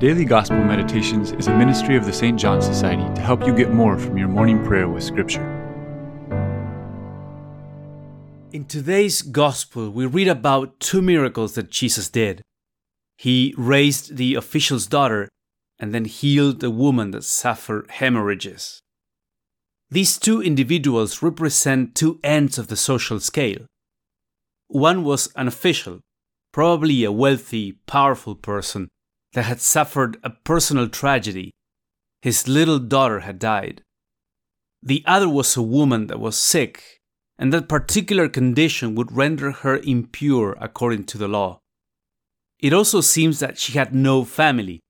Daily Gospel Meditations is a ministry of the St. John Society to help you get more from your morning prayer with Scripture. In today's Gospel, we read about two miracles that Jesus did. He raised the official's daughter and then healed a woman that suffered hemorrhages. These two individuals represent two ends of the social scale. One was an official, probably a wealthy, powerful person that had suffered a personal tragedy. His little daughter had died. The other was a woman that was sick, and that particular condition would render her impure according to the law. It also seems that she had no family,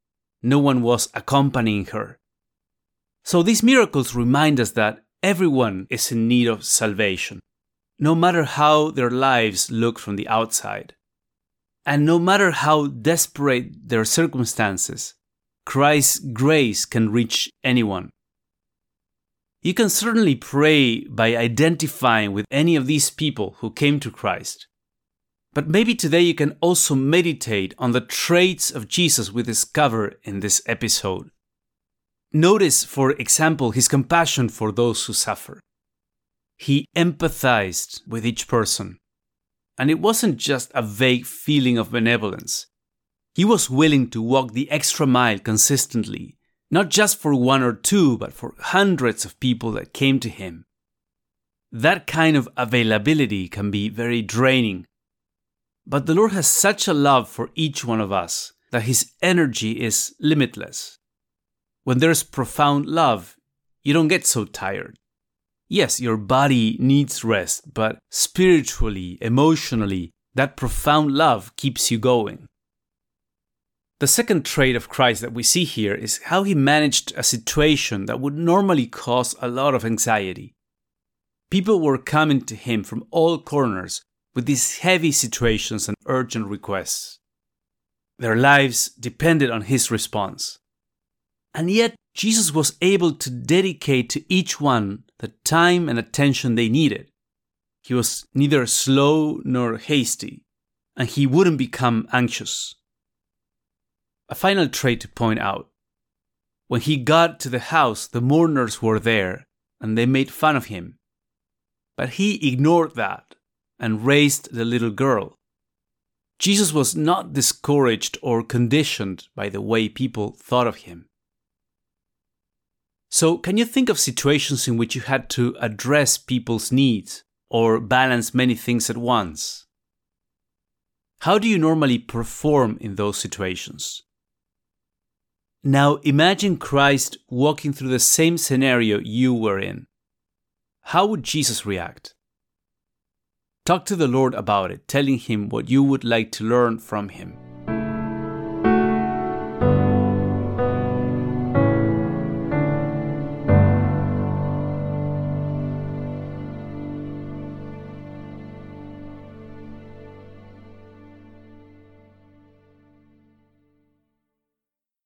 no one was accompanying her. So these miracles remind us that everyone is in need of salvation, no matter how their lives look from the outside. And no matter how desperate their circumstances, Christ's grace can reach anyone. You can certainly pray by identifying with any of these people who came to Christ. But maybe today you can also meditate on the traits of Jesus we discover in this episode. Notice, for example, his compassion for those who suffer. He empathized with each person. And it wasn't just a vague feeling of benevolence. He was willing to walk the extra mile consistently, not just for one or two, but for hundreds of people that came to him. That kind of availability can be very draining. But the Lord has such a love for each one of us that his energy is limitless. When there's profound love, you don't get so tired. Yes, your body needs rest, but spiritually, emotionally, that profound love keeps you going. The second trait of Christ that we see here is how he managed a situation that would normally cause a lot of anxiety. People were coming to him from all corners with these heavy situations and urgent requests. Their lives depended on his response. And yet, Jesus was able to dedicate to each one the time and attention they needed. He was neither slow nor hasty, and he wouldn't become anxious. A final trait to point out when he got to the house, the mourners were there, and they made fun of him. But he ignored that and raised the little girl. Jesus was not discouraged or conditioned by the way people thought of him. So, can you think of situations in which you had to address people's needs or balance many things at once? How do you normally perform in those situations? Now, imagine Christ walking through the same scenario you were in. How would Jesus react? Talk to the Lord about it, telling him what you would like to learn from him.